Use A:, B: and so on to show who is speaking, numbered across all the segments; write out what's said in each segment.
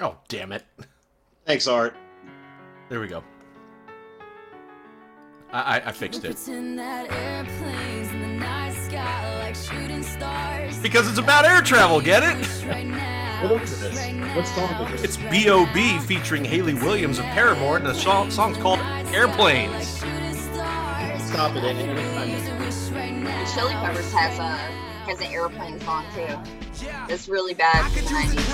A: Oh, damn it.
B: Thanks, Art.
A: There we go. I, I, I fixed it.
C: That airplanes in the night sky like shooting stars.
A: Because it's about air travel, get it?
B: What is this? What song is this? It's?
A: B.O.B. featuring Hayley Williams of Paramore, and the song, song's called Airplanes.
B: Stop it at any time.
D: The Chili Peppers has a uh, has an airplane song too. It's really bad. in the 90s.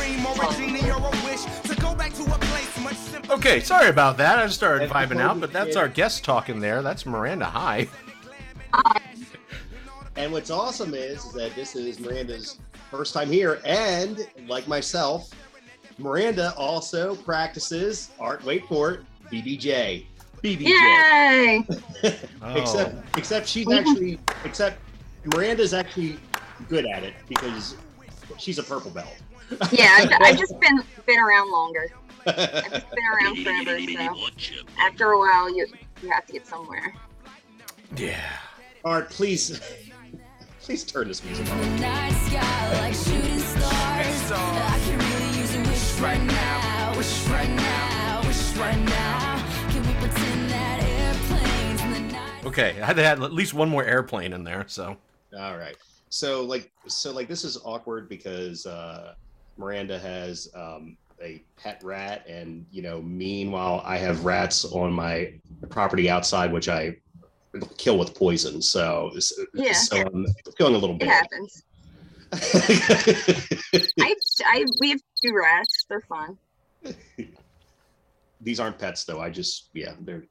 A: Okay, sorry about that. I just started vibing out, but that's our guest talking there. That's Miranda. Hi.
B: And what's awesome is, is that this is Miranda's first time here, and like myself, Miranda also practices art. Wait for it, BJJ. BJJ.
D: Yay!
A: Oh.
B: Except, except she's actually, except Miranda's actually good at it because she's a purple belt.
D: Yeah, I've, I've just been been around longer. I've just been around forever. So after a while, you you have to get somewhere.
A: Yeah.
B: Art, please, please turn this music
C: The night sky like shooting stars. I can really use a wish right now. Wish right now. Wish right now. Can we pretend that airplanes in the night
A: Okay, I had to add at least one more airplane in there, so.
B: All right. So like, so like, this is awkward because uh, Miranda has um, a pet rat, and you know, meanwhile, I have rats on my property outside, which I kill with poison. So,
D: Yeah.
B: so I'm feeling a little
D: It
B: bad.
D: happens. I, I we have two rats. They're fun.
B: These aren't pets, though. I just, yeah, they're.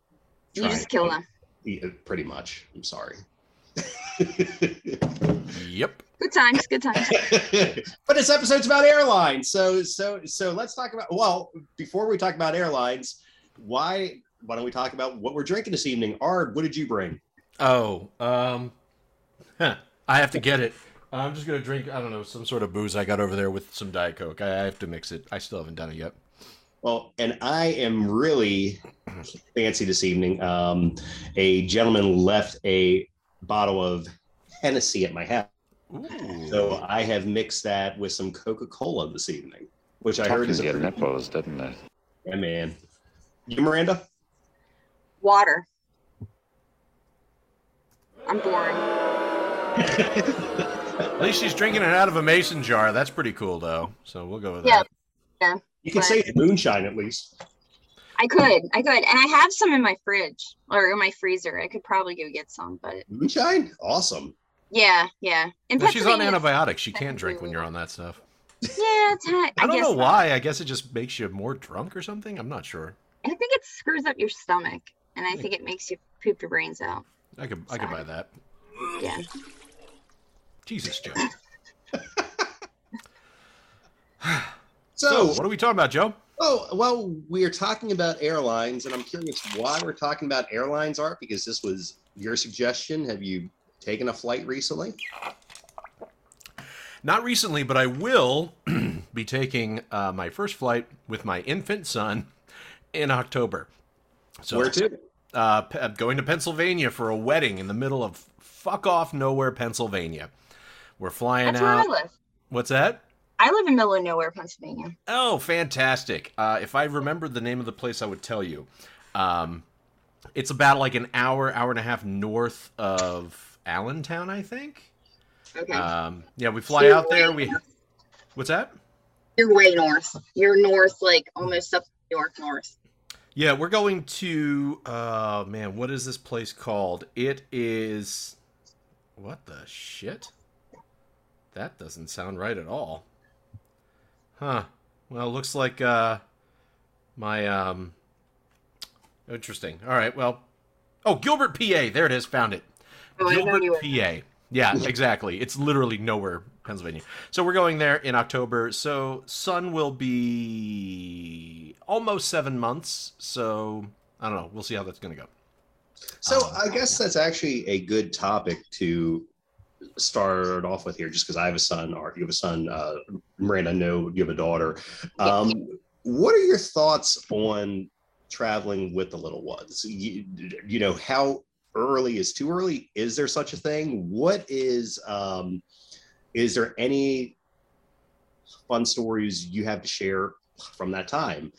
D: You just kill them.
B: Yeah, pretty much. I'm sorry.
A: Yep.
D: Good times. Good times.
B: but this episode's about airlines. So so so let's talk about well, before we talk about airlines, why why don't we talk about what we're drinking this evening? Art, what did you bring?
A: Oh, um, huh, I have to get it. I'm just gonna drink. I don't know some sort of booze I got over there with some diet coke. I I have to mix it. I still haven't done it yet.
B: Well, and I am really fancy this evening. Um, a gentleman left a bottle of Hennessy at my house.
A: Ooh.
B: So I have mixed that with some Coca-Cola this evening, which I heard is a
E: get
B: pretty-
E: nipples, didn't it?
B: Yeah, man. You, Miranda?
D: Water. I'm boring.
A: At least she's drinking it out of a mason jar. That's pretty cool, though. So we'll go with that.
D: Yeah.
A: that.
B: You can say moonshine at least.
D: I could, I could, and I have some in my fridge or in my freezer. I could probably go get some, but
B: Moonshine? Awesome.
D: yeah, yeah. In
A: No, she's on antibiotics. She can't drink when you're on that stuff.
D: Yeah, it's ha-
A: I don't
D: guess
A: know
D: not.
A: why. I guess it just makes you more drunk or something. I'm not sure.
D: I think it screws up your stomach, and I think it makes you poop your brains out.
A: I could I could buy that.
D: Yeah.
A: Jesus, Joe.
B: So,
A: So, what are we talking about, Joe?
B: Oh, well, we are talking about airlines, and I'm curious why we're talking about airlines, Art, because this was your suggestion. Have you taken a flight recently?
A: Not recently, but I will be taking uh, my first flight with my infant son in October. So,
B: Where to?
A: uh, P- I'm going to Pennsylvania for a wedding in the middle of fuck off nowhere, Pennsylvania. We're flying
D: That's where I
A: out.
D: live.
A: What's that?
D: I live in middle of nowhere, Pennsylvania.
A: Oh, fantastic. Uh, if I remembered the name of the place, I would tell you. Um, it's about like an hour, hour and a half north of Allentown, I think.
D: Okay.
A: Um, yeah, we fly
D: You're
A: out there.
D: way
A: We what's that?
D: You're way north. You're north, like almost up New York north.
A: Yeah, we're going to. Uh, man, what is this place called? It is. What the shit? That doesn't sound right at all. Huh. Well, it looks like uh, my um. Interesting. All right. Well. Oh, Gilbert, PA. There it is. Found it.
D: Oh,
A: Gilbert, PA. Yeah, exactly. It's literally nowhere, Pennsylvania. So we're going there in October. So son will be almost seven months. So I don't know. We'll see how that's going to go.
B: So
A: Um,
B: I guess that's actually a good topic to start off with here, just because I have a son, or you have a son, uh, Miranda, I know you have a daughter. Um, what are your thoughts on traveling with the little ones? You, you know, how early is too early? Is there such a thing? What is, um, is there any fun stories you have to share from that time.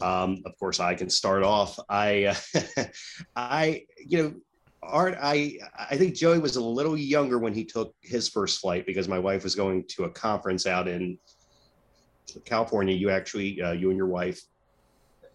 B: Um, of course, I can start off. I, uh, I, you know, Art, I, I think Joey was a little younger when he took his first flight because my wife was going to a conference out in California. You actually, uh, you and your wife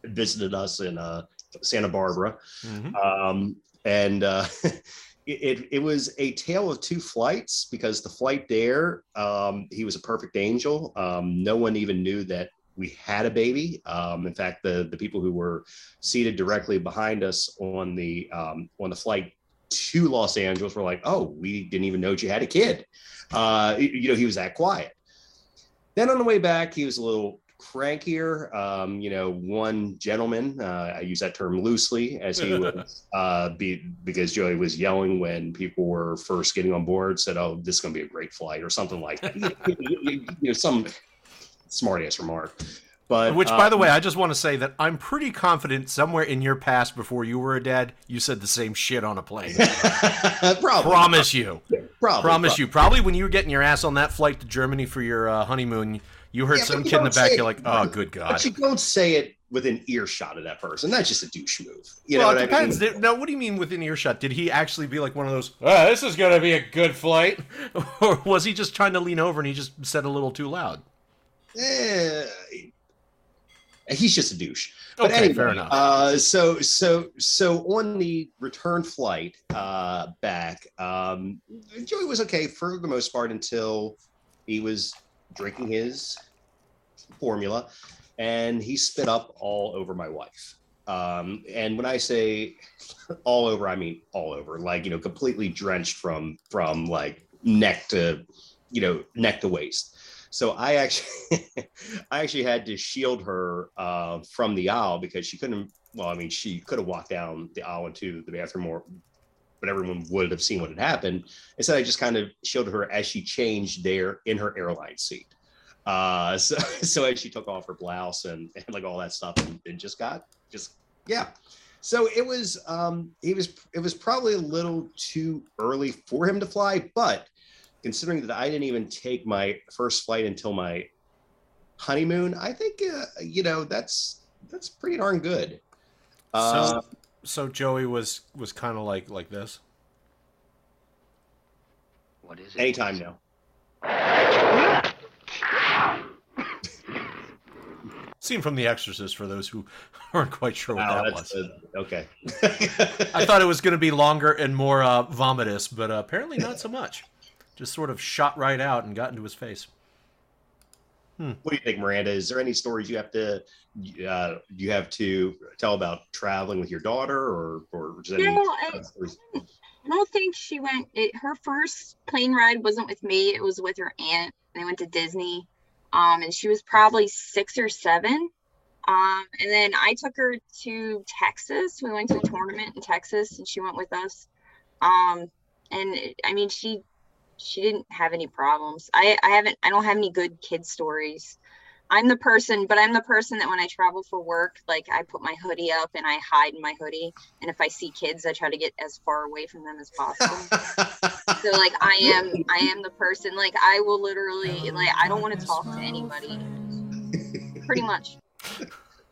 B: visited us in uh, Santa Barbara,
A: Mhm.
B: um, and uh, it, it was a tale of two flights because the flight there, um, he was a perfect angel. Um, no one even knew that we had a baby. Um, in fact, the the people who were seated directly behind us on the um, on the flight to Los Angeles were like, "Oh, we didn't even know you had a kid." Uh, you know, he was that quiet. Then on the way back, he was a little crankier. Um, you know, one gentleman, uh, I use that term loosely, as he was, uh, be, because Joey was yelling when people were first getting on board, said, "Oh, this is going to be a great flight," or something like that. you know, some smart ass remark. But
A: Which, by the
B: um,
A: way, I just want to say that I'm pretty confident somewhere in your past before you were a dad, you said the same shit on a plane.
B: probably,
A: Promise you.
B: probably,
A: Promise you. Probably when you were getting your ass on that flight to Germany for your uh, honeymoon, you heard
B: Yeah,
A: some
B: you
A: kid in the back.
B: say
A: You're like, oh, good God.
B: But you don't say it within earshot of that person. That's just a douche move. You know
A: well,
B: what
A: it depends.
B: I mean?
A: Now, what do you mean within earshot? Did he actually be like one of those, oh, this is going to be a good flight? Or was he just trying to lean over and he just said a little too loud?
B: Eh, he's just a douche. But
A: Okay,
B: anyway,
A: fair enough.
B: Uh, so so so on the return flight uh, back, um, Joey was okay for the most part until he was drinking his formula, and he spit up all over my wife. Um, and when I say all over, I mean all over, like you know, completely drenched from from like neck to you know neck to waist. So I actually, I actually had to shield her uh, from the aisle because she couldn't. Well, I mean, she could have walked down the aisle into the bathroom, or but everyone would have seen what had happened. Instead, I just kind of shielded her as she changed there in her airline seat. Uh, so, so as she took off her blouse and, and like all that stuff, and, and just got just yeah. So it was, um, he was, it was probably a little too early for him to fly, but considering that I didn't even take my first flight until my honeymoon, I think uh, you know that's that's pretty darn good. Uh,
A: so, so Joey was was kind of like like this.
E: What is it?
B: anytime now.
A: Scene from The Exorcist for those who aren't quite sure what
B: Wow,
A: that was.
B: uh, okay.
A: I thought it was going to be longer and more uh, vomitous, but uh, apparently not so much. Just sort of shot right out and got into his face.
B: What do you think, Miranda? Is there any stories you have to uh, you have to tell about traveling with your daughter, or or just any
D: No, I-
B: stories?
D: I don't think she went. It, her first plane ride wasn't with me. It was with her aunt. They went to Disney, um, and she was probably six or seven. Um, and then I took her to Texas. We went to a tournament in Texas, and she went with us. Um, and it- I mean, she she didn't have any problems. I I haven't. I don't have any good kid stories. I'm the person, but I'm the person that when I travel for work, like I put my hoodie up and I hide in my hoodie. And if I see kids, I try to get as far away from them as possible. so like I am, I am the person. Like I will literally, like I don't want to talk to anybody. Pretty much.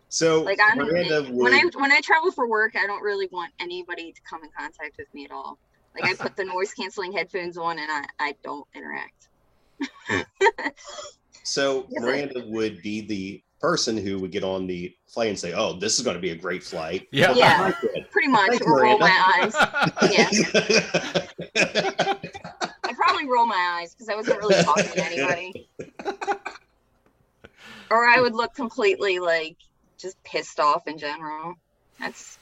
B: so
D: Like I'm
B: Miranda
D: when I when I travel for work, I don't really want anybody to come in contact with me at all. Like I put the noise canceling headphones on and I I don't interact.
B: So Miranda would be the person who would get on the flight and say, "Oh, this is going to be a great flight."
A: Yeah.
D: Yeah. Pretty much,
B: Thank you,
D: or roll my eyes. Yeah. I probably roll my eyes because I wasn't really talking to anybody. or I would look completely like just pissed off in general. That's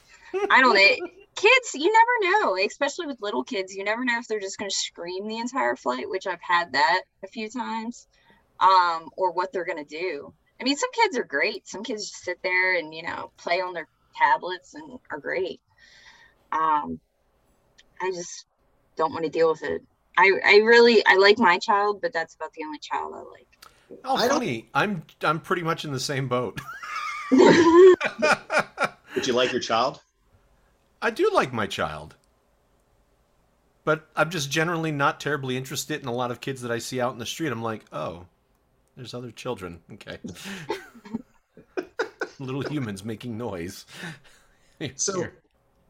D: I don't know. Kids, you never know, especially with little kids. You never know if they're just going to scream the entire flight, which I've had that a few times, um, or what they're going to do. I mean, some kids are great. Some kids just sit there and you know play on their tablets and are great. Um, I just don't want to deal with it. I, I really I like my child, but that's about the only child I like.
A: Oh,
B: I don't-
A: funny. I'm I'm pretty much in the same boat.
B: Would you like your child?
A: I do like my child. But I'm just generally not terribly interested in a lot of kids that I see out in the street. I'm like, oh, there's other children. Okay. little humans making noise.
B: So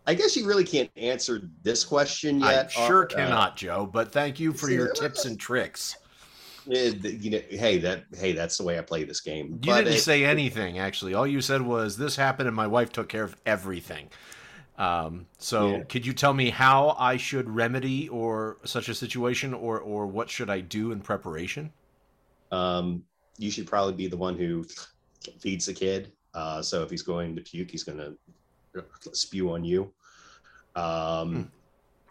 B: I guess you really can't answer this question yet.
A: I
B: yet.
A: sure
B: Uh,
A: cannot, Joe. But thank you for your tips and tricks.
B: you know, hey, that hey, that's the way I play this game.
A: You
B: But
A: didn't
B: it-
A: say anything, actually. All you said was this happened and my wife took care of everything. Um, so,
B: Yeah.
A: could you tell me how I should remedy or such a situation, or or what should I do in preparation?
B: um, you should probably be the one who feeds the kid. Uh, so if he's going to puke, he's going to spew on you. Um,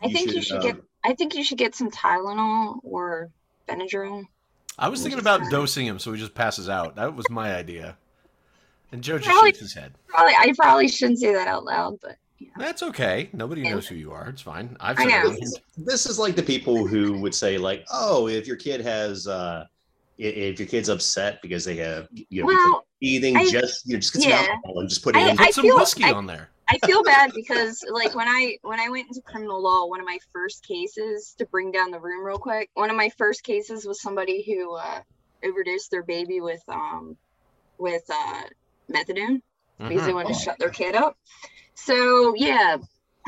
D: I think you should get.
B: um,
D: I think you should get some Tylenol or Benadryl.
A: I was thinking about dosing him so he just passes out. That was my idea. And Joe just
D: Probably-
A: shakes his head.
D: Probably, I probably shouldn't say that out loud, but you know.
A: That's okay. Nobody
D: Yeah.
A: knows who you are. It's fine. I've
D: I know.
A: it.
B: this is like the people who would say like oh if your kid has uh if your kid's upset because they have you know
D: Well,
B: eating
D: I-
B: just you know just get some alcohol and just put it
D: I-
B: in
A: Put some
D: feel-
A: whiskey
D: I-
A: on there.
D: I feel bad because like when I when I went into criminal law, one of my first cases to bring down the room real quick. One of my first cases was somebody who uh, overdosed their baby with um with uh, methadone because they
A: Mhm.
D: wanted to shut their kid up. So yeah.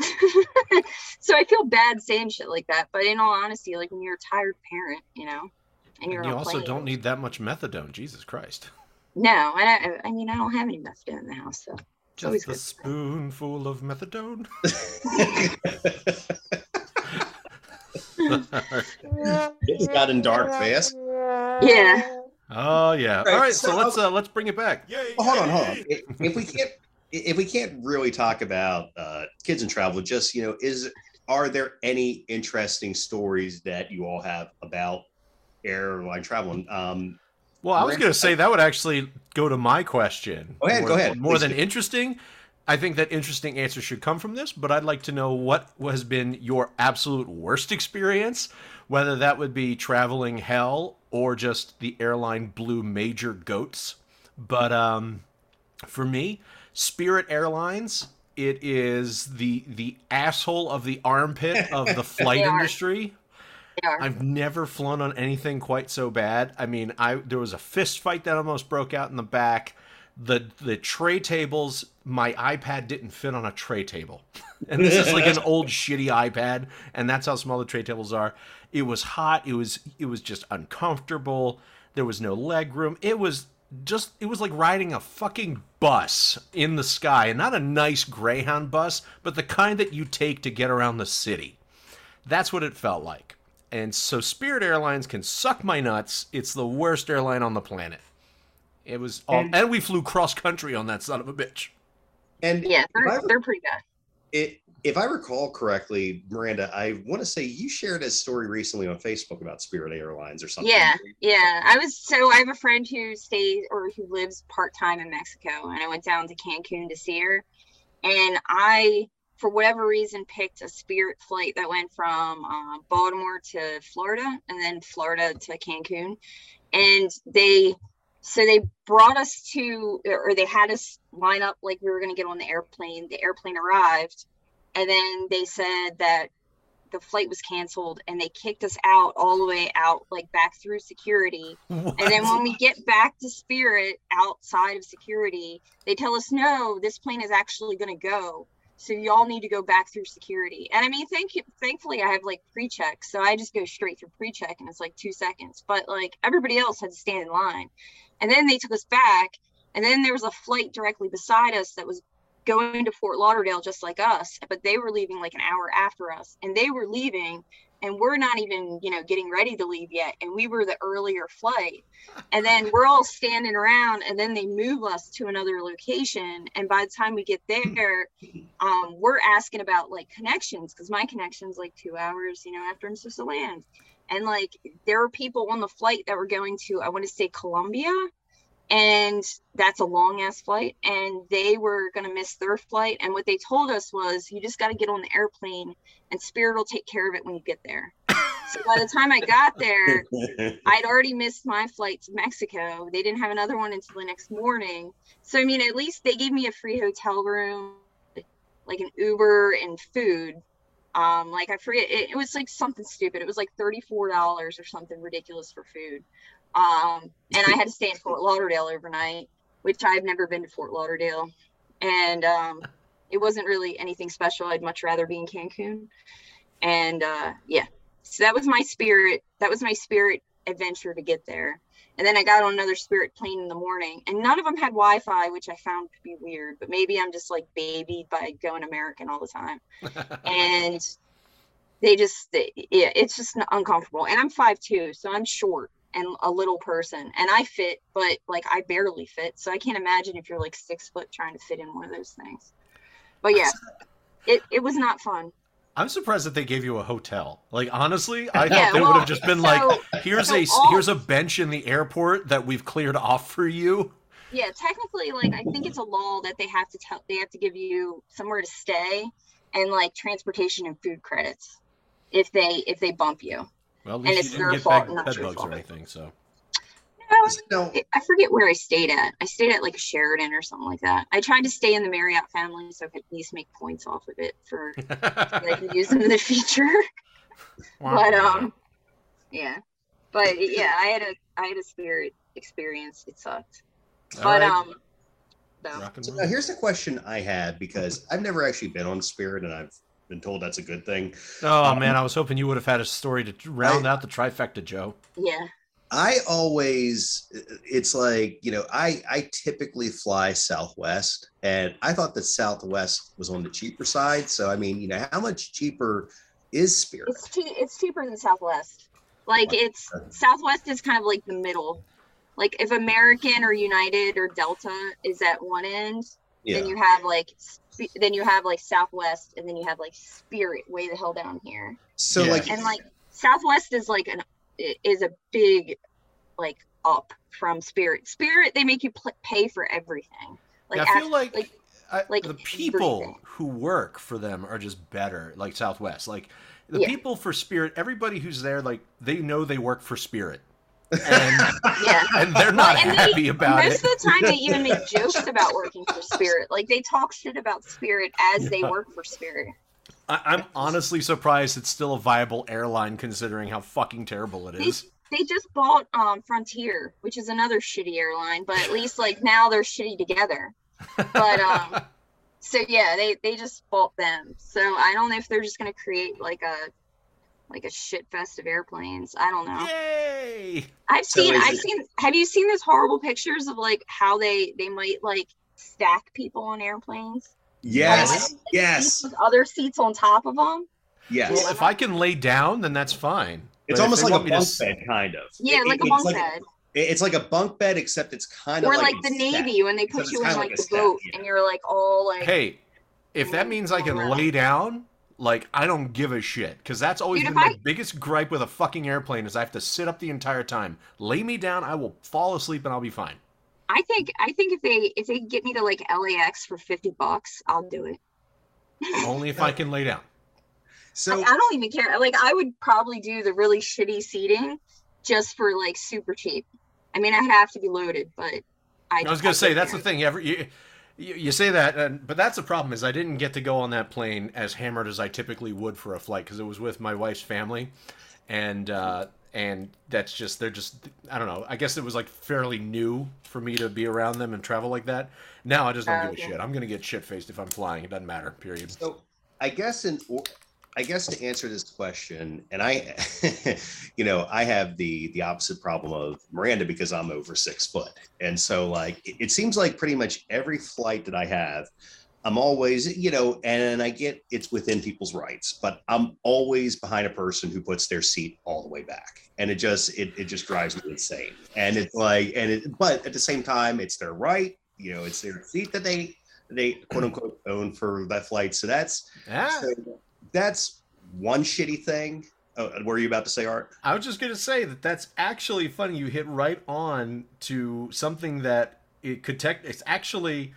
D: so I feel bad saying shit like that, but in all honesty, like when you're a tired parent, you know, and you're
A: And you also
D: plane-
A: don't need that much methadone. Jesus Christ.
D: No, I, I, I mean I don't have any methadone in the house, so
A: Just a spoonful of methadone.
B: it's gotten dark fast
D: yeah.
A: oh yeah.
B: Right,
A: All right, so
B: so-
A: let's uh, let's bring it back.
B: Well, hold on hold on if, if we can't if we can't really talk about uh kids and travel just you know is are there any interesting stories that you all have about airline travel um
A: Well, I was going to say that would actually go to my question.
B: Go ahead,
A: more,
B: go ahead,
A: More
B: please
A: than
B: do.
A: interesting, I think that interesting answers should come from this, but I'd like to know what has been your absolute worst experience, whether that would be traveling hell or just the airline blew major goats. But um, for me, Spirit Airlines, it is the the asshole of the armpit of the flight industry. I've never flown on anything quite so bad. I mean, I there was a fist fight that almost broke out in the back. The the tray tables, my iPad didn't fit on a tray table. And this is like an old shitty iPad, and that's how small the tray tables are. It was hot, it was it was just uncomfortable. There was no leg room. It was just it was like riding a fucking bus in the sky, and not a nice Greyhound bus, but the kind that you take to get around the city. That's what it felt like. And so Spirit Airlines can suck my nuts. It's the worst airline on the planet. It was all, and,
B: And-
A: we flew cross country on that son of a bitch.
B: and
D: Yeah, they're, they're pretty bad.
B: It if I recall correctly, Miranda, I want to say you shared a story recently on Facebook about Spirit Airlines or something.
D: Yeah, yeah. I was so I have a friend who stays or who lives part time in Mexico, and I went down to Cancun to see her, and I, for whatever reason, picked a Spirit flight that went from uh, Baltimore to Florida, and then Florida to Cancun, and they. So they brought us to, or they had us line up like we were going to get on the airplane. The airplane arrived, and then they said that the flight was canceled and they kicked us out all the way out like back through security. And then when we get back to spirit outside of security they tell us no this plane is actually going to go. So y'all need to go back through security. And i mean thank you thankfully i have like pre-check so i just go straight through pre-check and it's like two seconds. But like everybody else had to stand in line and then they took us back and then there was a flight directly beside us that was going to Fort Lauderdale just like us, but they were leaving like an hour after us, and they were leaving, and we're not even, you know, getting ready to leave yet, and we were the earlier flight, and then we're all standing around, and then they move us to another location, and by the time we get there, um, we're asking about like connections because my connection's like two hours, you know, after I'm supposed to land, and like there were people on the flight that were going to, I want to say Colombia, and that's a long ass flight and they were going to miss their flight. And what they told us was you just got to get on the airplane and spirit will take care of it when you get there. So by the time i got there i'd already missed my flight to mexico. They didn't have another one until the next morning. So i mean at least they gave me a free hotel room like an uber and food um like i forget it, it was like something stupid it was like $34 or something ridiculous for food um and i had to stay in fort lauderdale overnight which I've never been to Fort Lauderdale, and um, it wasn't really anything special. I'd much rather be in Cancun, and uh, yeah, so that was my spirit. That was my spirit adventure to get there. And then I got on another Spirit plane in the morning, and none of them had Wi-Fi, which I found to be weird. But maybe I'm just like babied by going American all the time, and they just, they, yeah, it's just uncomfortable. And I'm five two, so I'm short and a little person, and I fit, but like I barely fit. So I can't imagine if you're like six foot trying to fit in one of those things. But yeah, it it was not fun.
A: I'm surprised that they gave you a hotel. Like honestly, I thought
D: Yeah,
A: they would have just been
D: so-
A: like, "Here's
D: so
A: a
D: all-
A: here's a bench in the airport that we've cleared off for you."
D: Yeah, technically, like I think it's a law that they have to tell they have to give you somewhere to stay and like transportation and food credits if they if they bump you.
A: Well, at
D: And
A: least
D: it's
A: you
D: their
A: didn't get
D: fault,
A: bed,
D: not
A: bed
D: your
A: bugs or anything. So
B: No,
D: I forget where I stayed at. I stayed at like Sheraton or something like that. I tried to stay in the Marriott family so I could at least make points off of it for that I could use them in the future. Wow. but um, yeah, but yeah, I had a I had a spirit experience. It sucked,
A: All
D: but
A: right.
D: um, so
B: So now here's a question I had because I've never actually been on Spirit, and I've been told that's a good thing.
A: Oh man, I was hoping you would have had a story to round out the trifecta, Joe.
D: yeah,
B: I always, it's like you know, I I typically fly Southwest, and I thought that Southwest was on the cheaper side. So I mean, you know, how much cheaper is Spirit?
D: it's che- it's cheaper than Southwest. Like it's Southwest is kind of like the middle. Like if American or United or Delta is at one end,
B: Yeah,
D: then you have like then you have like Southwest, and then you have like Spirit way the hell down here.
B: so
A: Yeah.
B: like,
D: And like Southwest is like an is a big like up from Spirit. Spirit they make you pl- pay for everything. Like
A: Yeah, I feel
D: act-
A: like,
D: like
A: I,
D: like
A: the people
D: everything.
A: who work for them are just better, like Southwest. Like the
D: Yeah.
A: people for Spirit, everybody who's there, like they know they work for Spirit, and
D: yeah.
A: and they're not
D: and they-
A: happy about
D: Most
A: it.
D: of the time, they even make jokes about working for Spirit. Like they talk shit about Spirit as they work for Spirit.
A: I, I'm honestly surprised it's still a viable airline considering how fucking terrible it is.
D: They just bought um Frontier, which is another shitty airline, but at least like now they're shitty together. But um, so yeah, they they just bought them. So I don't know if they're just gonna create like a like a shit fest of airplanes. I don't know.
A: Yay!
D: I've
B: So
D: seen I've
B: it-
D: seen have you seen those horrible pictures of like how they they might like stack people on airplanes?
B: yes,
D: Like,
B: yes,
D: with other seats on top of them.
B: yes.
A: Well, if I can lay down, then that's fine.
B: It's almost like a
A: want to
B: bunk
A: s-
B: bed, kind of.
D: Yeah,
B: It-
D: like
B: it-
D: a bunk
B: it's
D: bed.
B: It's like a bunk bed, except it's kind of
D: Or
B: like,
D: like the
B: a stack.
D: Navy when they put you in like
B: like
D: the
B: a
D: boat
B: yeah.
D: and you're like all like
A: Hey, if that means I can
D: Alright.
A: lay down, like I don't give a shit because that's always
D: Dude,
A: been
D: if
A: my
D: I-
A: biggest gripe with a fucking airplane is I have to sit up the entire time. Lay me down, I will fall asleep and I'll be fine.
D: I think I think if they if they get me to like LAX for fifty bucks, I'll do it.
A: Only if I can lay down.
B: So
D: I, I don't even care. Like I would probably do the really shitty seating just for like super cheap. I mean, I'd have to be loaded, but I,
A: I was gonna say that's the thing. Every you, you, you say that, and, but that's the problem is I didn't get to go on that plane as hammered as I typically would for a flight because it was with my wife's family, and uh, and that's just they're just I don't know. I guess it was like fairly new for me to be around them and travel like that. Now I just don't
D: Oh,
A: give a
D: okay.
A: shit. I'm gonna get shit faced if I'm flying. It doesn't matter. Period.
B: So I guess in or- I guess to answer this question, and I, you know, I have the the opposite problem of Miranda because I'm over six foot, and so like it, it seems like pretty much every flight that I have, I'm always, you know, and I get it's within people's rights, but I'm always behind a person who puts their seat all the way back, and it just it it just drives me insane, and it's like, and it, but at the same time, it's their right, you know, it's their seat that they they quote unquote own for that flight, so that's
A: yeah.
B: so that's one shitty thing. Oh, were you about to say, Art?
A: I was just gonna say that that's actually funny. You hit right on to something that it could tech. It's actually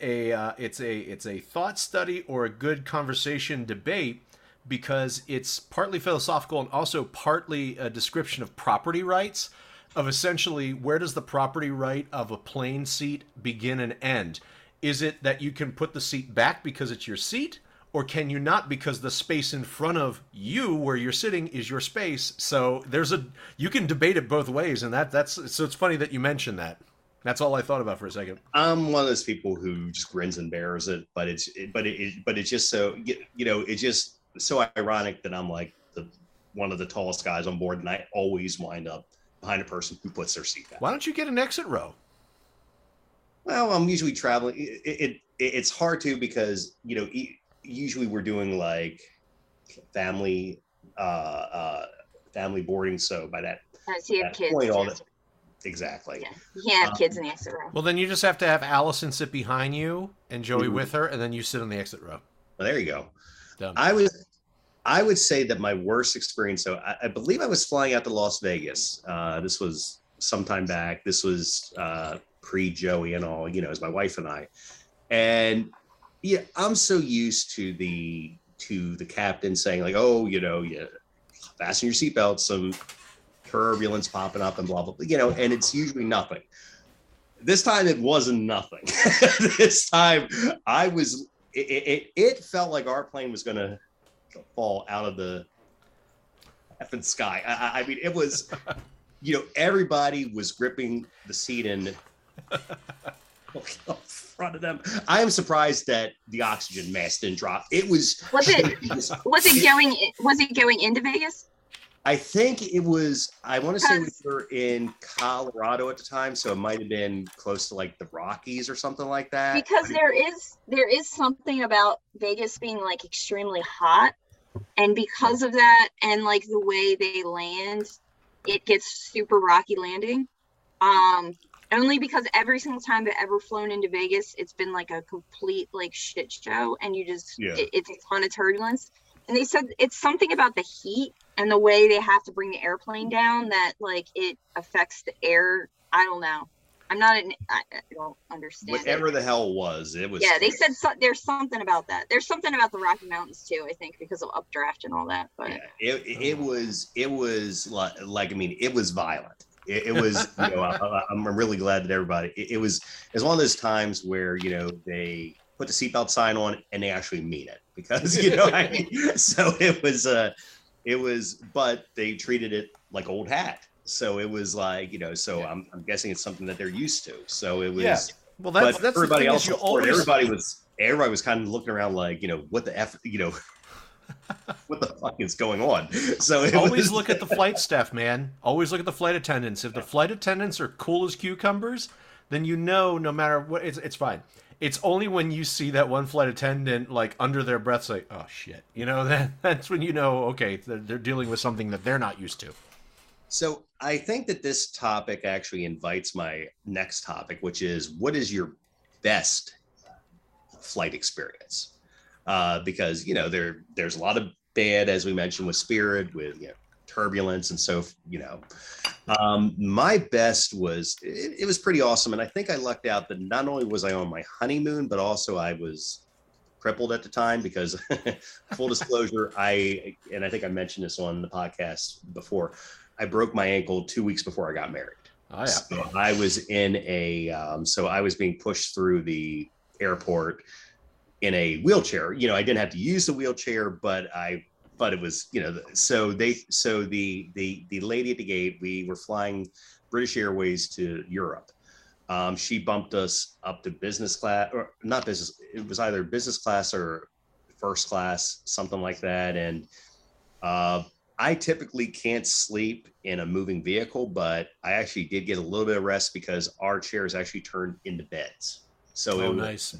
A: a uh, it's a it's a thought study or a good conversation debate because it's partly philosophical and also partly a description of property rights of essentially where does the property right of a plane seat begin and end is it that you can put the seat back because it's your seat or can you not because the space in front of you where you're sitting is your space so there's a you can debate it both ways and that that's so it's funny that you mentioned that That's all I thought about for a second.
B: I'm one of those people who just grins and bears it, but it's it, but it, it but it's just so you know it's just so ironic that I'm like the one of the tallest guys on board, and I always wind up behind a person who puts their seat back
A: Why don't you get an exit row?
B: Well, I'm usually traveling. It, it, it it's hard to because you know usually we're doing like family uh uh family boarding. So by that
D: As you have kids.
B: point, all that exactly.
D: Yeah. You can't have
B: Um,
D: kids in the exit row.
A: Well, then you just have to have Allison sit behind you and Joey
B: Mhm.
A: with her, and then you sit in the exit row.
B: Well, there you go.
A: Done.
B: I was, I would say that my worst experience. So I, I believe I was flying out to Las Vegas. Uh, this was sometime back. This was uh, pre Joey and all. You know, as my wife and I, and yeah, I'm so used to the to the captain saying like, oh, you know, yeah, fasten your seatbelt. Some turbulence popping up and blah blah. blah you know, and it's usually nothing. This time it wasn't nothing. this time I was it, it, it felt like our plane was going to fall out of the effing sky. I, I- I mean, it was, you know, everybody was gripping the seat in front of them. I am surprised that the oxygen mask didn't drop. It was.
D: Was it was it going was it going into Vegas?
B: I think it was. I want to say we were in Colorado at the time, so it might have been close to like the Rockies or something like that.
D: Because there is there is something about Vegas being like extremely hot. And because of that and like the way they land, it gets super rocky landing. Um only because every single time I've ever flown into Vegas, it's been like a complete like shit show and you just
B: Yeah.
D: it, it's a ton of turbulence. And they said it's something about the heat and the way they have to bring the airplane down that like it affects the air. I don't know. I'm not an I, I don't understand. it.
B: Whatever the hell was, it was.
D: Yeah, they said so, there's something about that. There's something about the Rocky Mountains too, I think, because of updraft and all that. But
B: Yeah, it, it, it was it was like, like I mean it was violent. It, it was you know I, I'm really glad that everybody it, it was it's one of those times where you know they put the seatbelt sign on and they actually mean it because you know I mean so it was uh it was but they treated it like old hat. So it was like you know so I'm, I'm guessing it's something that they're used to. So it was
A: Yeah. Well, that's that's
B: everybody else
A: always
B: everybody was everybody was kind of looking around like you know what the f you know what the fuck is going on so
A: always
B: was,
A: look at the flight staff, man. Always look at the flight attendants. If the flight attendants are cool as cucumbers, then you know no matter what it's it's fine. It's only when you see that one flight attendant like under their breath say, "Oh shit," you know that that's when you know okay they're, they're dealing with something that they're not used to.
B: So I think that this topic actually invites my next topic, which is what is your best flight experience? Uh, because you know there there's a lot of bad, as we mentioned, with Spirit, with you know, turbulence, and so you know. Um, my best was it, it was pretty awesome, and I think I lucked out that not only was I on my honeymoon, but also I was crippled at the time because full disclosure, I and I think I mentioned this on the podcast before. I broke my ankle two weeks before I got married.
A: Oh yeah.
B: So I was in a, um, so I was being pushed through the airport in a wheelchair. You know, I didn't have to use the wheelchair, but I, but it was, you know, so they, so the the the lady at the gate, we were flying British Airways to Europe. Um, she bumped us up to business class, or not business. It was either business class or first class, something like that, and. Uh, I typically can't sleep in a moving vehicle, but I actually did get a little bit of rest because our chairs actually turned into beds. So
A: Oh,
B: it, was,
A: nice.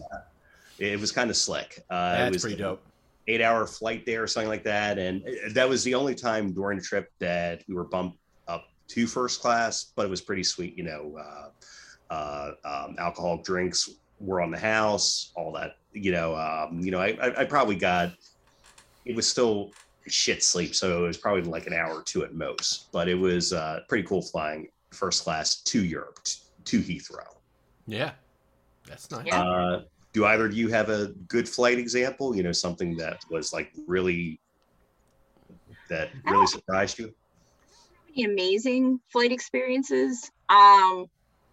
B: It was kind of slick. Uh, it
A: That's
B: was
A: pretty dope.
B: eight hour flight there or something like that. And that was the only time during the trip that we were bumped up to first class, but it was pretty sweet. You know, uh, uh, um, alcoholic drinks were on the house, all that, you know, um, you know, I, I, I probably got, it was still shit sleep. So it was probably like an hour or two at most, but it was uh, pretty cool flying first class to Europe, to Heathrow.
A: Yeah, that's nice.
D: Yeah.
B: Uh, do either of you have a good flight example? You know, something that was like really that really surprised you?
D: amazing flight experiences. Um,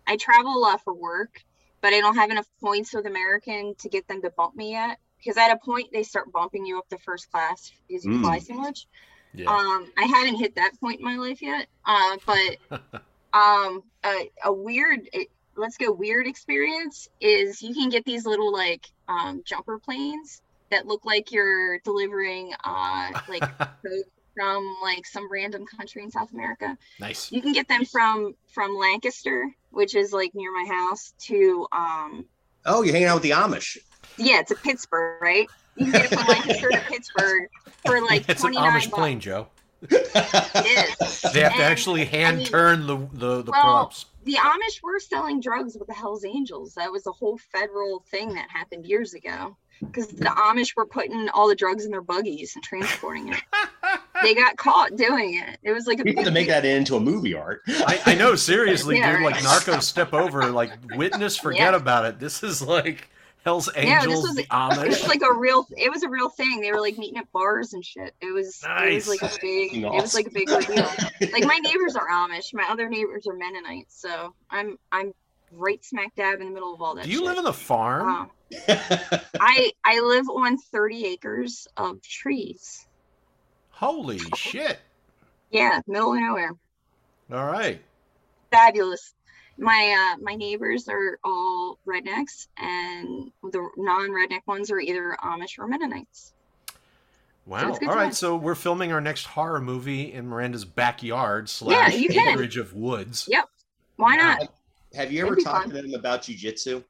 D: I travel a lot for work, but I don't have enough points with American to get them to bump me yet. Because at a point they start bumping you up to first class because you
B: Mm.
D: fly so much.
A: Yeah.
D: Um, I haven't hit that point in my life yet. Uh, but um, a, a weird, it, let's go weird experience is you can get these little like um, jumper planes that look like you're delivering uh, like from like some random country in South America.
A: nice.
D: You can get them from from Lancaster, which is like near my house, to um
B: Oh, you're hanging out with the Amish.
D: yeah, it's a Pittsburgh, right? You can get it from Lancaster to Pittsburgh for like
A: It's an
D: twenty nine
A: Amish
D: bucks.
A: plane, Joe.
D: It is.
A: They have to actually hand
D: mean-
A: turn the the, the
D: Well,
A: props.
D: The Amish were selling drugs with the Hells Angels. That was a whole federal thing that happened years ago. Because the Amish were putting all the drugs in their buggies and transporting it. they got caught doing it. It was like a
B: We have to make that into a movie art.
A: I, I know, seriously,
D: Yeah,
A: dude. Like
D: right.
A: Narcos, step over. Like witness, forget
D: Yeah.
A: about it. This is like Hell's
D: Yeah, this was-
A: the
D: it was like a real it was a real thing. They were like meeting at bars and shit. It was it was like a big
B: Fucking
D: it was like a big
B: awesome.
D: ordeal. like my neighbors are Amish. My other neighbors are Mennonites. So I'm I'm right smack dab in the middle of all that.
A: Do you
D: shit.
A: live on the farm?
D: Wow. I I live on 30 acres of trees.
A: Holy shit!
D: Yeah, middle of nowhere.
A: All right.
D: Fabulous. My uh my neighbors are all rednecks and the non-redneck ones are either Amish or Mennonites.
A: Wow.
D: it's good
A: All right.
D: times.
A: So we're filming our next horror movie in Miranda's backyard slash
D: you can.
A: acreage of woods.
D: Yep. Why not?
B: Have you ever talked
D: fun.
B: to them about jujitsu?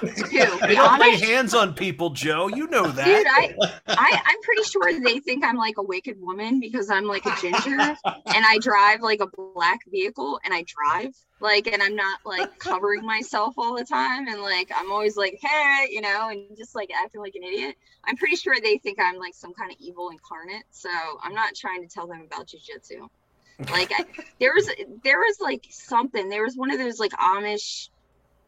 D: Who?
A: They
D: The
A: don't lay hands on people, Joe. You know that.
D: Dude, I, I I'm pretty sure they think I'm like a wicked woman because I'm like a ginger and I drive like a black vehicle and I drive like and I'm not like covering myself all the time and like I'm always like hey you know and just like acting like an idiot. I'm pretty sure they think I'm like some kind of evil incarnate. So I'm not trying to tell them about jujitsu. Like I, there was there was like something. There was one of those like Amish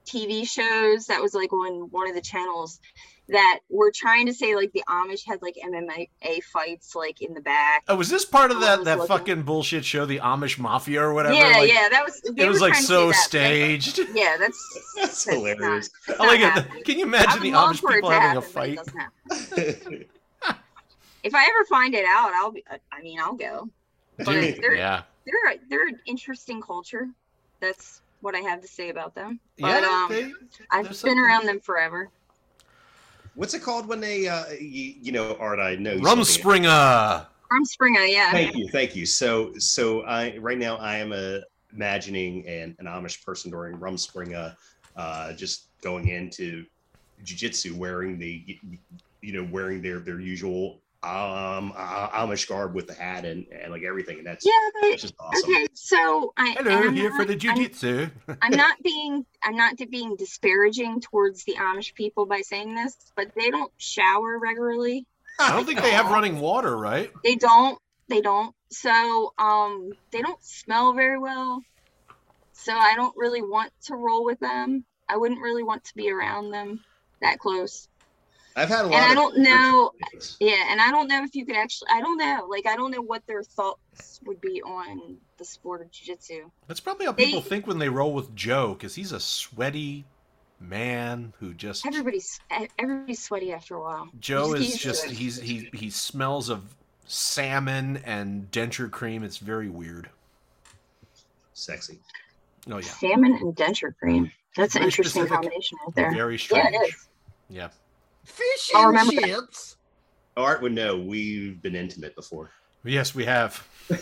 D: TV shows that was like on one of the channels that were trying to say like the Amish had like MMA fights like in the back.
A: Oh, was this part of that that
D: looking.
A: fucking bullshit show, the Amish Mafia or whatever?
D: yeah,
A: like,
D: yeah, that was. they
A: It was like so
D: say that,
A: staged.
D: but- Yeah, that's
B: That's
D: that's
B: hilarious.
D: Not, that's
A: I like
D: happening.
A: it. Can you imagine the Amish people having a
D: happen, but it
A: fight?
D: If I ever find it out, I'll be. I mean, I'll go. But
A: Dude,
D: they're
A: yeah.
D: they're they're an interesting culture. That's what I have to say about them. But
A: Yeah,
D: um,
A: they-
D: I've
A: there's
D: been
A: something.
D: around them forever.
B: What's it called when they, uh, you, you know, Art? I know something.
A: Rumspringa.
D: From Springer, yeah.
B: Thank you, thank you. So, so I right now I am uh, imagining an, an Amish person during Rumspringa, uh, just going into jujitsu wearing the, you know, wearing their their usual um Amish garb with the hat and, and like everything, and that's
D: Yeah,
B: that's just awesome.
D: okay. So I
A: Hello,
D: am
A: here for
D: not-
A: the
D: I'm- I'm not being I'm not being disparaging towards the Amish people by saying this, but they don't shower regularly.
A: I don't think they have running water, right?
D: They don't. They don't. So um they don't smell very well. So I don't really want to roll with them. I wouldn't really want to be around them that close.
B: I've had a lot.
D: And I don't know
B: experiences.
D: yeah, and I don't know if you could actually I don't know. Like I don't know what their thoughts would be on the sport of jiu-jitsu.
A: That's probably how people think when they roll with Joe, because he's a sweaty man who just
D: Everybody's everybody's sweaty after a while.
A: Joe
D: Just
A: is
D: used
A: just
D: it.
A: he's he he smells of salmon and denture cream. It's very weird.
B: Sexy.
A: Oh yeah,
D: Salmon and denture cream. That's an
A: Very
D: interesting
A: specific.
D: combination right there.
A: very
D: Yeah,
A: strange.
D: it is.
A: Yeah.
E: Fish
D: I'll
E: and
D: remember that.
E: chips.
B: Art would know we've been intimate before.
A: Yes, we have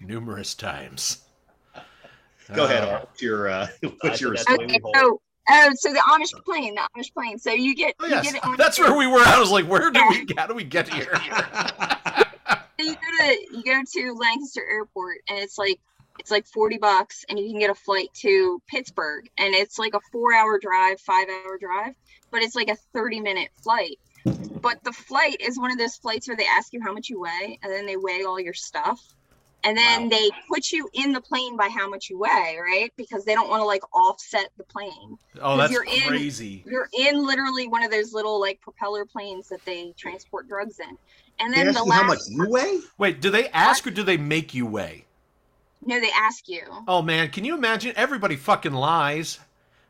A: numerous times.
B: Go ahead,
A: Uh,
B: Art. What's your uh, what's your
D: Okay, so oh, so the Amish plane, the Amish plane. So you get
A: Oh
D: you
A: yes,
D: get it
A: that's where we were. I was like, where do we? How do we get here?
D: you go to you go to Lancaster Airport and it's like it's like 40 bucks and you can get a flight to Pittsburgh and it's like a 4-hour drive, 5-hour drive, but it's like a 30-minute flight. But the flight is one of those flights where they ask you how much you weigh and then they weigh all your stuff. And then
B: Wow.
D: they put you in the plane by how much you weigh, right? Because they don't want to like offset the plane.
A: Oh, that's
D: you're in-
A: crazy.
D: You're in literally one of those little like propeller planes that they transport drugs in. And
B: They
D: then
B: ask
D: the
B: you how much you weigh?
A: Wait, do they ask or do they make you weigh?
D: No, they ask you.
A: Oh man, can you imagine? Everybody fucking lies.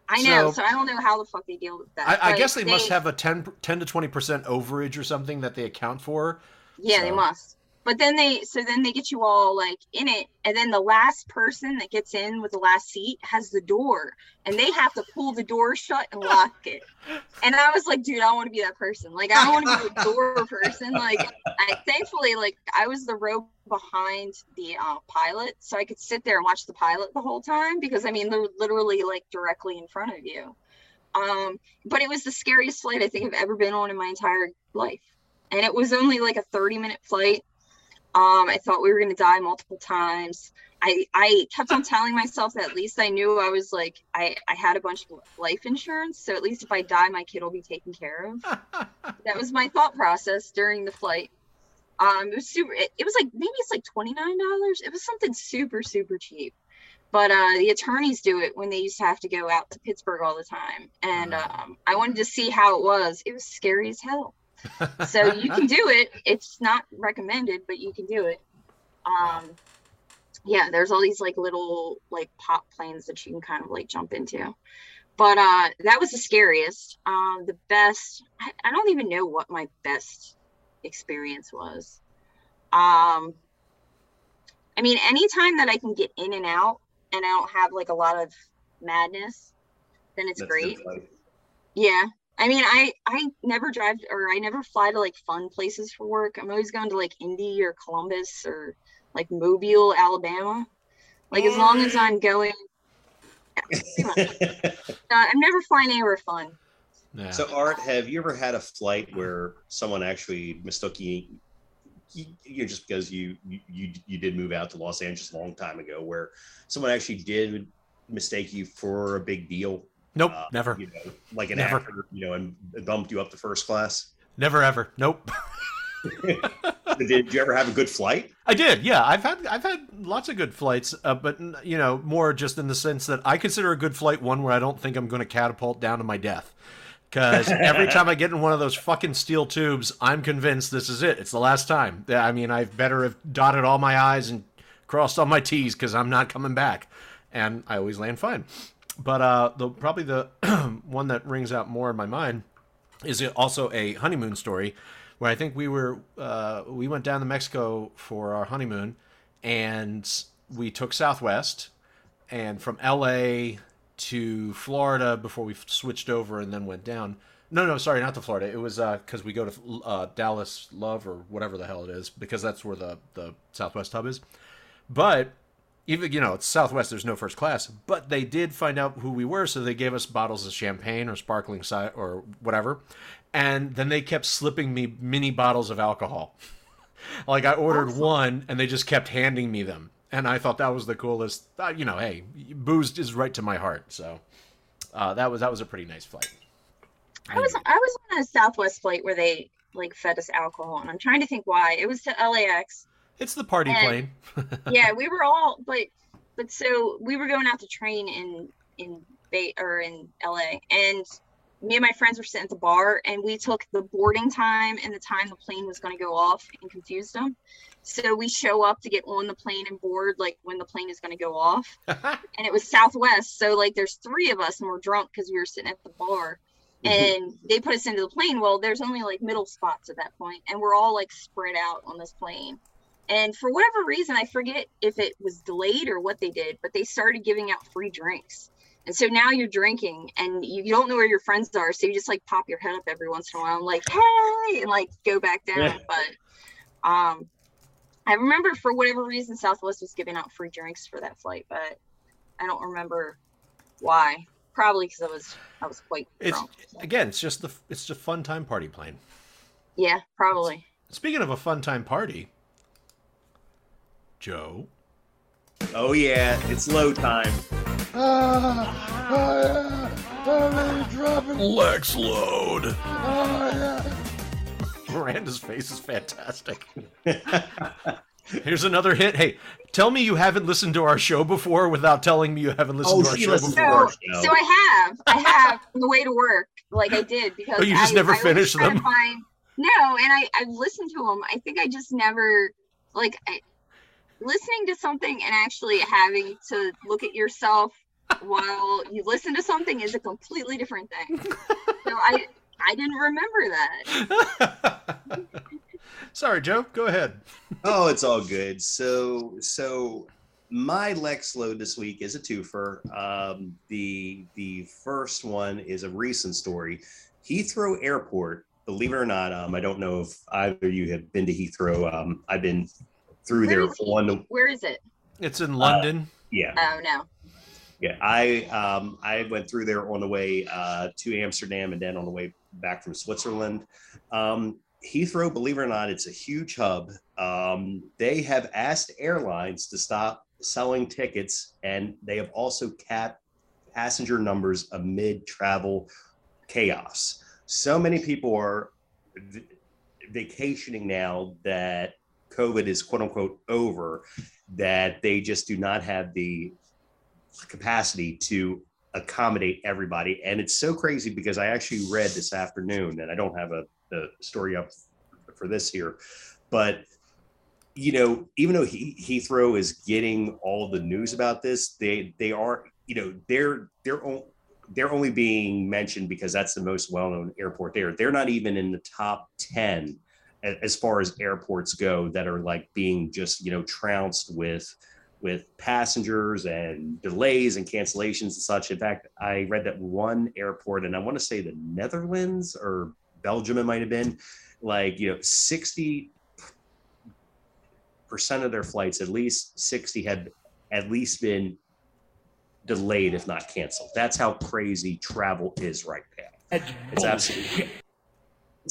D: I know,
A: So-
D: so, I don't know how the fuck they deal with that.
A: I, I guess they, must have a 10, 10 to twenty percent overage or something that they account for.
D: Yeah, they must. But then they so then they get you all like in it and then the last person that gets in with the last seat has the door and they have to pull the door shut and lock it. And i was like dude i don't want to be that person. Like i don't want to be the door person. Like I, thankfully like i was the row behind the uh, pilot so i could sit there and watch the pilot the whole time because i mean they're literally like directly in front of you. Um but it was the scariest flight i think i've ever been on in my entire life. And it was only like a 30 minute flight um, I thought we were going to die multiple times. I, I kept on telling myself that at least I knew I was like, I, I had a bunch of life insurance. So at least if I die, my kid will be taken care of. that was my thought process during the flight. Um, it was super, it, it was like, maybe it's like $29. It was something super, super cheap. But uh, the attorneys do it when they used to have to go out to Pittsburgh all the time. And um, I wanted to see how it was. It was scary as hell so you can do it. It's not recommended, but you can do it. Um, yeah, there's all these like little like pop planes that you can kind of like jump into. But uh, that was the scariest. Um, the best, I, I don't even know what my best experience was. Um, I mean, anytime that I can get in and out and I don't have like a lot of madness, then it's
B: That's
D: great. Yeah. I mean, I I never drive or I never fly to like fun places for work. I'm always going to like Indy or Columbus or like Mobile, Alabama. Like as long as I'm going, yeah. Uh, I'm never flying anywhere fun.
A: Yeah.
B: So, Art, have you ever had a flight where someone actually mistook you, you, you just because you, you you did move out to Los Angeles a long time ago, where someone actually did mistake you for a big deal,
A: nope,
B: uh,
A: never,
B: you know, like an
A: Never.
B: actor, you know, and bumped you up to first class?
A: never, ever. Nope.
B: did you ever have a good flight?
A: I did, yeah. I've had I've had lots of good flights, uh, but you know, more just in the sense that I consider a good flight one where I don't think I'm going to catapult down to my death. Because every time I get in one of those fucking steel tubes, I'm convinced this is it. It's the last time. I mean, I've better have dotted all my I's and crossed all my T's because I'm not coming back, and I always land fine. But uh, the probably the one that rings out more in my mind is also a honeymoon story where I think we were uh, we went down to Mexico for our honeymoon and we took Southwest and from LA to Florida before we switched over and then went down. No, no, sorry, not to Florida. It was because we go to uh, Dallas Love or whatever the hell it is because that's where the the Southwest hub is. But even you know it's Southwest. There's no first class, but they did find out who we were, so they gave us bottles of champagne or sparkling cider or whatever, and then they kept slipping me mini bottles of alcohol. like I ordered
D: Awesome.
A: one, and they just kept handing me them, and I thought that was the coolest. Uh, you know, hey, booze is right to my heart, so uh, that was that was a pretty nice flight.
D: I was I was on a Southwest flight where they like fed us alcohol, and I'm trying to think why. It was to LAX.
A: It's the party
D: And-
A: plane.
D: yeah, we were all, but but so we were going out to train in in Bay or in LA, and me and my friends were sitting at the bar, and we took the boarding time and the time the plane was going to go off, and confused them. So we show up to get on the plane and board like when the plane is going to go off, and it was Southwest. So like there's three of us, and we're drunk because we were sitting at the bar. Mm-hmm. And they put us into the plane. Well, there's only like middle spots at that point, and we're all like spread out on this plane. And for whatever reason, I forget if it was delayed or what they did, but they started giving out free drinks. And so now you're drinking and you, you don't know where your friends are. So you just like pop your head up every once in a while and like, hey, and like go back down.
B: Yeah.
D: But um, I remember for whatever reason, Southwest was giving out free drinks for that flight, but I don't remember why. Probably because I was I was quite
A: It's
D: drunk.
A: again, it's just the it's just fun time party plane.
D: Yeah, probably.
A: Speaking of a fun time party, Joe.
B: Oh yeah, it's low time.
A: Lex load. Miranda's face is fantastic. Here's another hit. Hey, tell me you haven't listened to our show before without telling me you haven't listened
B: Oh,
A: to our show
B: listens to
A: before.
B: our
D: So,
B: show.
D: so I have, I have on the way to work, like I did because
A: Oh, you just
D: I,
A: never
D: I
A: finished
D: trying
A: them?
D: Find, no, and I I've listened to them. I think I just never like I, listening to something and actually having to look at yourself while you listen to something is a completely different thing. so I I didn't remember that.
A: Sorry, Joe. Go ahead.
B: oh, it's all good. So, so my Lex load this week is a twofer. Um, the the first one is a recent story. Heathrow Airport. Believe it or not, um, I don't know if either of you have been to Heathrow. Um, I've been through
D: Where
B: there
D: is he?
B: on.
D: Where is it?
A: It's in London.
B: Yeah,
D: Oh no.
B: yeah. I um, I went through there on the way uh, to Amsterdam and then on the way back from Switzerland. Um, Heathrow, believe it or not, it's a huge hub. Um, they have asked airlines to stop selling tickets, and they have also capped passenger numbers amid travel chaos. So many people are v- vacationing now that COVID is quote unquote over, that they just do not have the capacity to accommodate everybody. And it's so crazy because I actually read this afternoon, and I don't have a, a story up for this here, but you know, even though he, Heathrow is getting all the news about this, they they are, you know, they're they're on, they're only being mentioned because that's the most well-known airport there. They're not even in the top ten as far as airports go that are like being just you know trounced with with passengers and delays and cancellations and such. In fact, I read that one airport, and I want to say the Netherlands or Belgium, it might have been, like you know, sixty percent of their flights, at least sixty, had at least been delayed, if not canceled. That's how crazy travel is right now. It's absolutely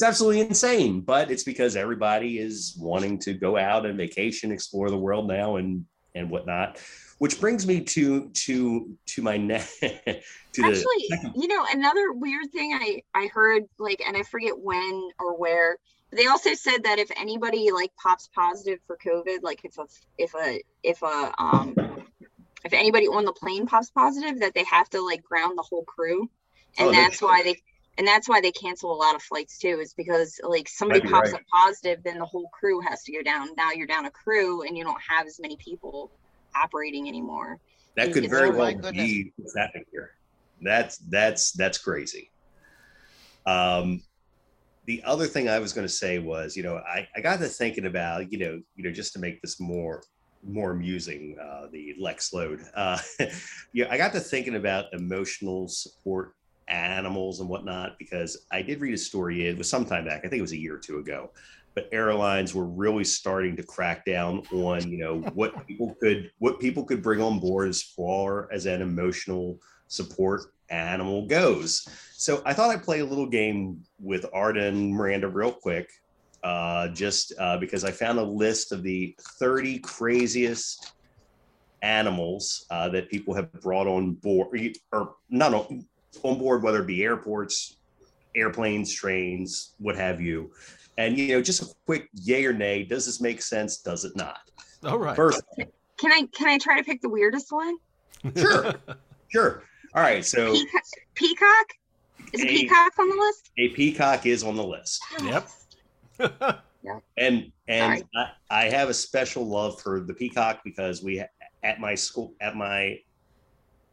B: it's absolutely insane, but it's because everybody is wanting to go out and vacation, explore the world now, and and whatnot. Which brings me to to to my next to the
D: Actually, you know, another weird thing I I heard like, and I forget when or where. They also said that if anybody like pops positive for COVID, like if a if a if a um if anybody on the plane pops positive, that they have to like ground the whole crew, and
B: Oh,
D: that's- why they and that's why they cancel a lot of flights too. Is because like somebody pops
B: right.
D: up positive, then the whole crew has to go down. Now you're down a crew, and you don't have as many people operating anymore.
B: that could very
E: Oh
B: well
E: goodness.
B: be what's happening here. That's that's that's crazy. Um, the other thing I was going to say was, you know, I, I got to thinking about, you know, you know, just to make this more more amusing, uh, the Lex load. Uh, yeah, I got to thinking about emotional support animals and whatnot because I did read a story. It was some time back. I think it was a year or two ago. But airlines were really starting to crack down on, you know, what people could what people could bring on board as far as an emotional support animal goes. So I thought I'd play a little game with Art and Miranda real quick, uh, just uh, because I found a list of the 30 craziest animals uh, that people have brought on board, or not on, on board, whether it be airports, airplanes, trains, what have you. And you know, just a quick yay or nay. Does this make sense? Does it not?
A: All right.
B: First,
D: Can I can I try to pick the weirdest one?
B: Sure. sure. All right. So
D: Peacock? Peacock? Is a
B: A-
D: peacock on the list?
B: a peacock is on the list.
A: Yep.
B: and and I, I have a special love for the peacock because we at my school at my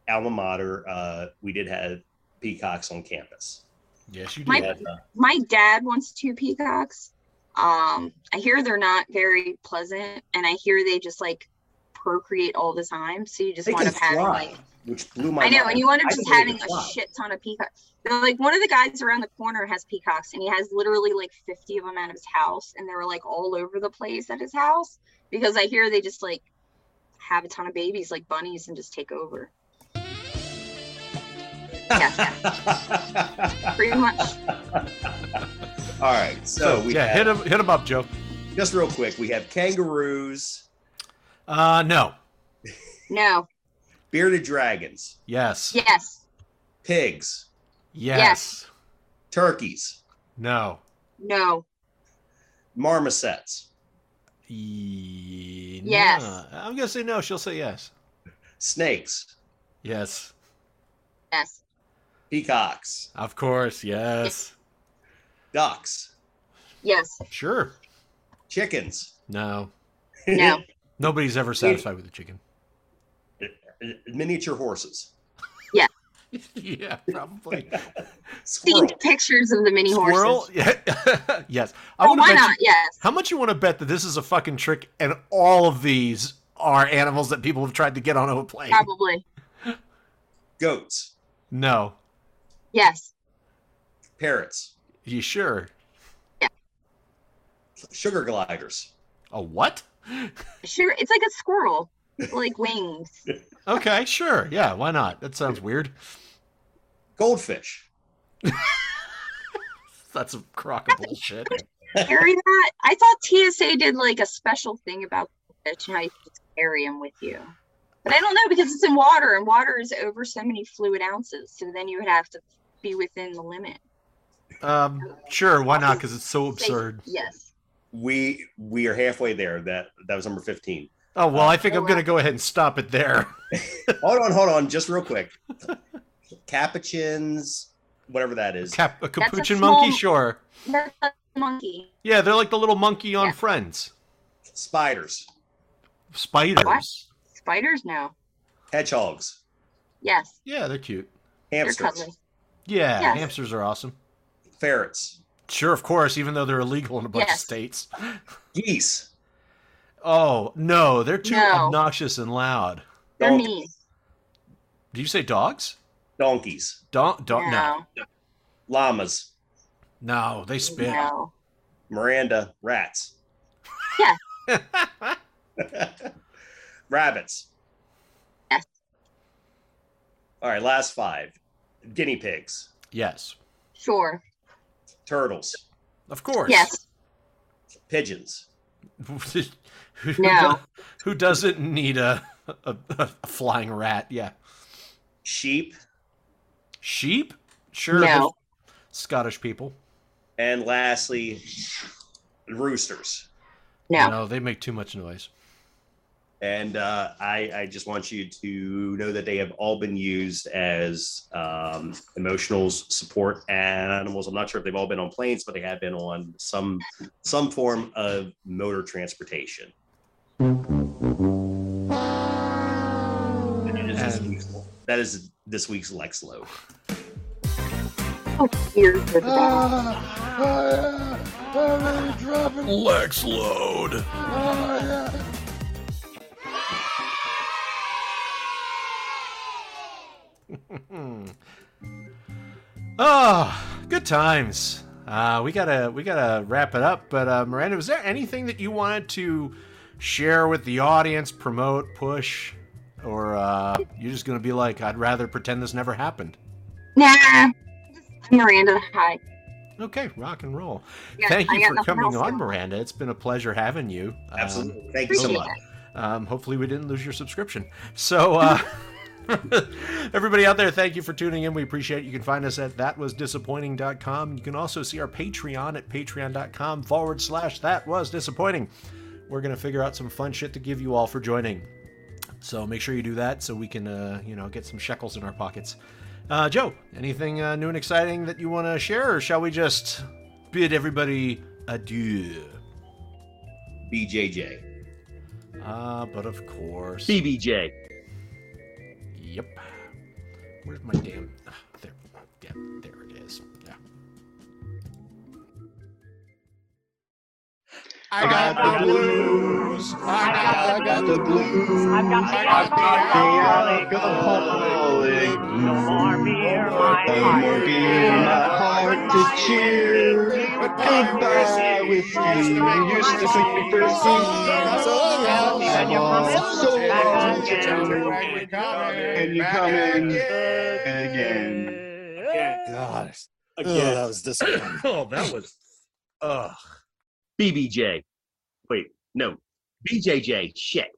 B: alma mater uh, we did have peacocks on campus.
A: yes, you
D: My-
A: did.
B: Uh,
D: My dad wants two peacocks. Um, I hear they're not very pleasant, and I hear they just like procreate all the time. So you just
B: they
D: wind
B: can
D: up having like
B: which blew my
D: I know,
B: mind.
D: and you end up
B: I
D: just
B: didn't know they
D: having a shit ton of peacocks. They're like one of the guys around the corner has peacocks, and he has literally like 50 of them at his house, and they were like all over the place at his house because I hear they just like have a ton of babies like bunnies and just take over. Pretty much.
B: All right. So,
A: So,
B: we
A: yeah,
B: have,
A: hit him, hit him up, Joe.
B: just real quick, we have kangaroos,
A: Uh, no.
D: No.
B: bearded dragons,
A: Yes.
D: Yes.
B: pigs,
A: Yes.
B: turkeys,
A: No.
D: No.
B: marmosets,
A: E-
D: Yes.
A: no. I'm gonna say no. She'll say yes.
B: snakes,
A: Yes.
D: Yes.
B: Peacocks,
A: Of course. Yes.
B: ducks,
D: Yes.
A: Sure.
B: chickens,
A: No.
D: No.
A: Nobody's ever satisfied with the chicken.
B: Uh, miniature horses.
A: yeah, yeah, probably.
D: Seen pictures of the mini
A: Squirrel?
D: horses.
A: Yeah. yes. I
D: Oh, why
A: bet
D: not?
A: you-
D: Yes.
A: how much you want to bet that this is a fucking trick and all of these are animals that people have tried to get onto a plane?
D: Probably.
B: Goats.
A: No.
D: Yes.
B: Parrots.
A: You sure? Yeah.
B: Sugar gliders.
A: A what?
D: Sure. It's like a squirrel, like wings.
A: Okay, sure. Yeah, why not? That sounds weird.
B: Goldfish.
A: That's a crock of bullshit.
D: Carry that. I thought TSA did like a special thing about fish and how you could carry them with you. But I don't know because it's in water and water is over so many fluid ounces. So then you would have to be within the limit.
A: Um, sure, why not? Because it's so
D: Safe-
A: absurd.
D: Yes.
B: We we are halfway there. That that was number 15.
A: Oh well, I think I'm gonna go ahead and stop it there.
B: hold on, hold on, just real quick. Capuchins, whatever that is.
A: Cap- a
D: a
A: capuchin
D: small-
A: monkey, sure.
D: That's a monkey.
A: Yeah, they're like the little monkey on
D: Yeah.
A: Friends.
B: Spiders.
A: Spiders.
D: Spiders? now.
B: Hedgehogs.
D: Yes.
A: Yeah, they're cute.
D: They're
B: Hamsters.
D: cuddly.
A: Yeah,
D: Yes.
A: hamsters are awesome.
B: Ferrets.
A: Sure, of course, even though they're illegal in a bunch of states.
B: Geese.
A: Oh no, they're too
D: No.
A: obnoxious and loud.
D: They're
B: Donkeys.
D: mean.
A: Do you say dogs?
B: Donkeys.
A: Don't don't no.
D: no.
B: Llamas.
A: No, they spit.
D: No.
B: Miranda. Rats. Rabbits.
D: Yes.
B: All right, last five. Guinea pigs.
A: yes.
D: Sure.
B: Turtles.
A: Of course.
D: Yes.
B: Pigeons.
A: who,
D: No.
A: do- who doesn't need a, a, a flying rat? Yeah.
B: Sheep.
A: Sheep? Sure.
D: No.
A: Scottish people.
B: And lastly, roosters.
D: No.
A: No, they make too much noise.
B: And uh, I, I just want you to know that they have all been used as um, emotional support animals. I'm not sure if they've all been on planes, but they have been on some some form of motor transportation. And that is this
A: And-
B: week's, that is this week's Lex Load.
D: Oh, dear. for the dog.
A: Lex load. Oh, good times. Uh, we gotta we gotta wrap it up. But uh, Miranda, was there anything that you wanted to share with the audience, promote, push, or uh, you're just gonna be like, I'd rather pretend this never happened?
D: Nah. Just Miranda, hi.
A: Okay, rock and roll.
D: Yeah,
A: Thank
D: I
A: you for coming on,
D: to-
A: Miranda. It's been a pleasure having you. Um,
B: Absolutely. Thank you so much.
A: Um, hopefully, we didn't lose your subscription. So, uh, everybody out there, thank you for tuning in. We appreciate it. You can find us at thatwasdisappointing.com. You can also see our Patreon at patreon.com forward slash that was disappointing. We're going to figure out some fun shit to give you all for joining. So make sure you do that so we can, uh, you know, get some shekels in our pockets. Uh, Joe, anything uh, new and exciting that you want to share, or shall we just bid everybody adieu?
B: BJJ.
A: Uh, but of course.
E: BBJ.
A: Yep. Where's my damn? ah, There. Yeah, there it is. Yeah.
F: I got the blues. I got, I got the blues.
G: I've got the alcoholic.
F: alcoholic.
G: No more beer, my
F: No more beer, my heart to cheer. Goodbye with you. You used to think me first so long,
G: And you're coming
F: so
G: back
F: long,
G: again.
F: and you're coming again.
H: God, oh,
E: Again.
H: that was disappointing.
A: Oh, that was. Ugh.
E: BBJ. Wait, no. BJJ. Shit.